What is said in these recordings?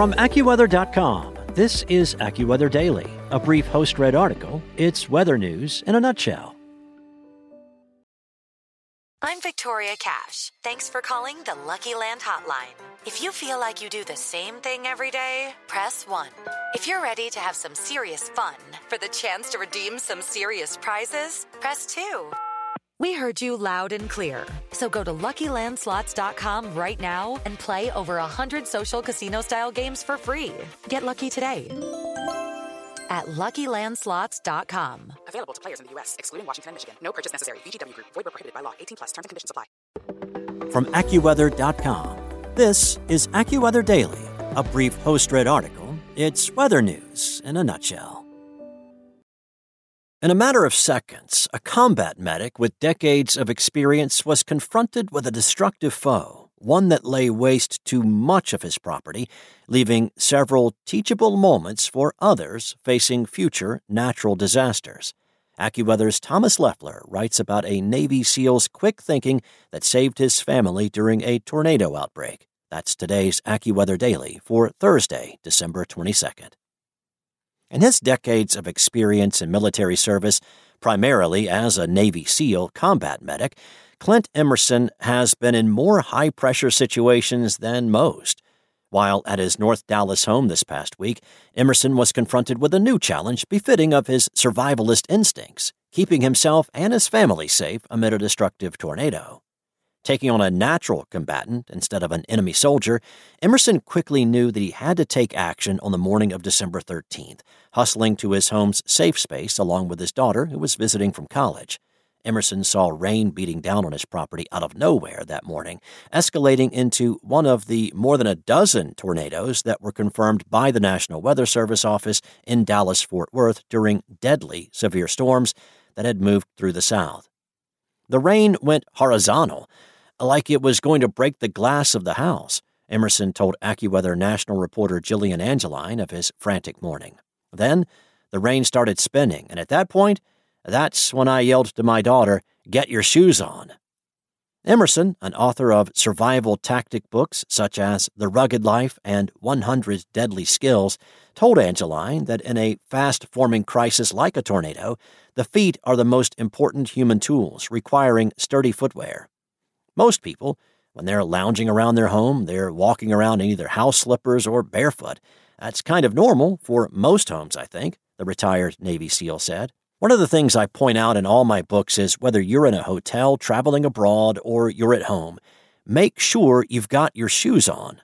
From AccuWeather.com, this is AccuWeather Daily, a brief host read article. It's weather news in a nutshell. I'm Victoria Cash. Thanks for calling the Lucky Land Hotline. If you feel like you do the same thing every day, press 1. If you're ready to have some serious fun for the chance to redeem some serious prizes, press 2. We heard you loud and clear. So go to LuckyLandSlots.com right now and play over 100 social casino-style games for free. Get lucky today at LuckyLandSlots.com. Available to players in the U.S., excluding Washington and Michigan. No purchase necessary. VGW Group. Void where prohibited by law. 18 plus. Terms and conditions apply. From AccuWeather.com, this is AccuWeather Daily, a brief host-read article. It's weather news in a nutshell. In a matter of seconds, a combat medic with decades of experience was confronted with a destructive foe, one that lay waste to much of his property, leaving several teachable moments for others facing future natural disasters. AccuWeather's Thomas Leffler writes about a Navy SEAL's quick thinking that saved his family during a tornado outbreak. That's today's AccuWeather Daily for Thursday, December 22nd. In his decades of experience in military service, primarily as a Navy SEAL combat medic, Clint Emerson has been in more high pressure situations than most. While at his North Dallas home this past week, Emerson was confronted with a new challenge befitting of his survivalist instincts, keeping himself and his family safe amid a destructive tornado. Taking on a natural combatant instead of an enemy soldier, Emerson quickly knew that he had to take action on the morning of December 13th, hustling to his home's safe space along with his daughter, who was visiting from college. Emerson saw rain beating down on his property out of nowhere that morning, escalating into one of the more than a dozen tornadoes that were confirmed by the National Weather Service office in Dallas Fort Worth during deadly severe storms that had moved through the South. The rain went horizontal, like it was going to break the glass of the house, Emerson told AccuWeather national reporter Jillian Angeline of his frantic morning. Then the rain started spinning, and at that point, that's when I yelled to my daughter, Get your shoes on. Emerson, an author of survival tactic books such as The Rugged Life and 100 Deadly Skills, told Angeline that in a fast forming crisis like a tornado, the feet are the most important human tools, requiring sturdy footwear. Most people, when they're lounging around their home, they're walking around in either house slippers or barefoot. That's kind of normal for most homes, I think, the retired Navy SEAL said. One of the things I point out in all my books is whether you're in a hotel, traveling abroad, or you're at home, make sure you've got your shoes on.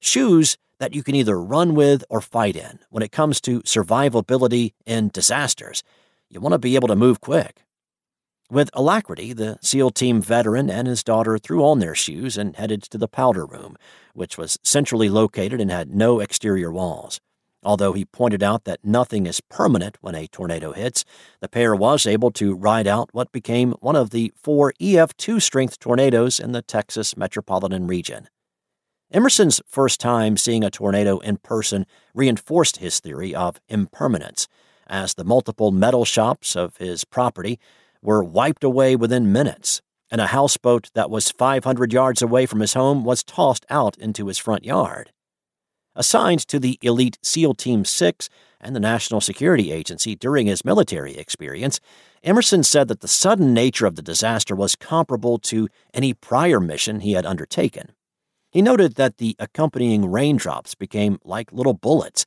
Shoes that you can either run with or fight in. When it comes to survivability in disasters, you want to be able to move quick. With alacrity, the SEAL team veteran and his daughter threw on their shoes and headed to the powder room, which was centrally located and had no exterior walls. Although he pointed out that nothing is permanent when a tornado hits, the pair was able to ride out what became one of the four EF2 strength tornadoes in the Texas metropolitan region. Emerson's first time seeing a tornado in person reinforced his theory of impermanence, as the multiple metal shops of his property were wiped away within minutes, and a houseboat that was 500 yards away from his home was tossed out into his front yard. Assigned to the elite SEAL Team 6 and the National Security Agency during his military experience, Emerson said that the sudden nature of the disaster was comparable to any prior mission he had undertaken. He noted that the accompanying raindrops became like little bullets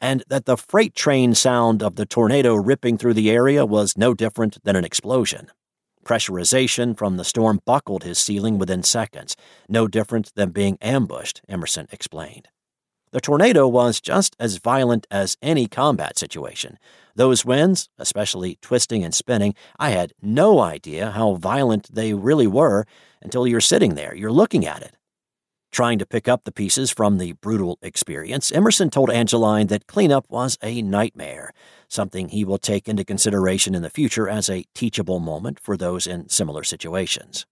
and that the freight train sound of the tornado ripping through the area was no different than an explosion. Pressurization from the storm buckled his ceiling within seconds, no different than being ambushed, Emerson explained. The tornado was just as violent as any combat situation. Those winds, especially twisting and spinning, I had no idea how violent they really were until you're sitting there, you're looking at it. Trying to pick up the pieces from the brutal experience, Emerson told Angeline that cleanup was a nightmare, something he will take into consideration in the future as a teachable moment for those in similar situations.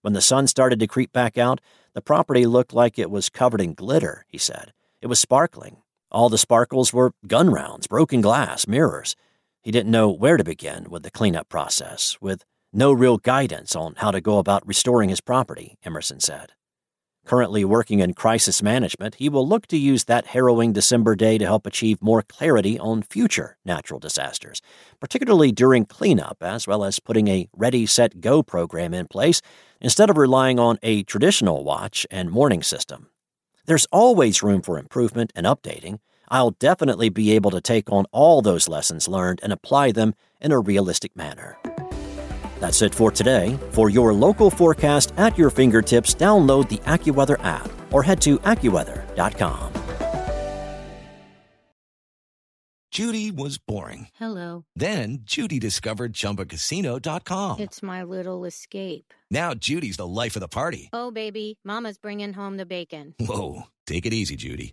When the sun started to creep back out, the property looked like it was covered in glitter, he said. It was sparkling. All the sparkles were gun rounds, broken glass, mirrors. He didn't know where to begin with the cleanup process, with no real guidance on how to go about restoring his property, Emerson said. Currently working in crisis management, he will look to use that harrowing December day to help achieve more clarity on future natural disasters, particularly during cleanup, as well as putting a Ready, Set, Go program in place instead of relying on a traditional watch and warning system. There's always room for improvement and updating. I'll definitely be able to take on all those lessons learned and apply them in a realistic manner. That's it for today. For your local forecast at your fingertips, download the AccuWeather app or head to AccuWeather.com. Judy was boring. Hello. Then Judy discovered ChumbaCasino.com. It's my little escape. Now Judy's the life of the party. Oh, baby, Mama's bringing home the bacon. Whoa, take it easy, Judy.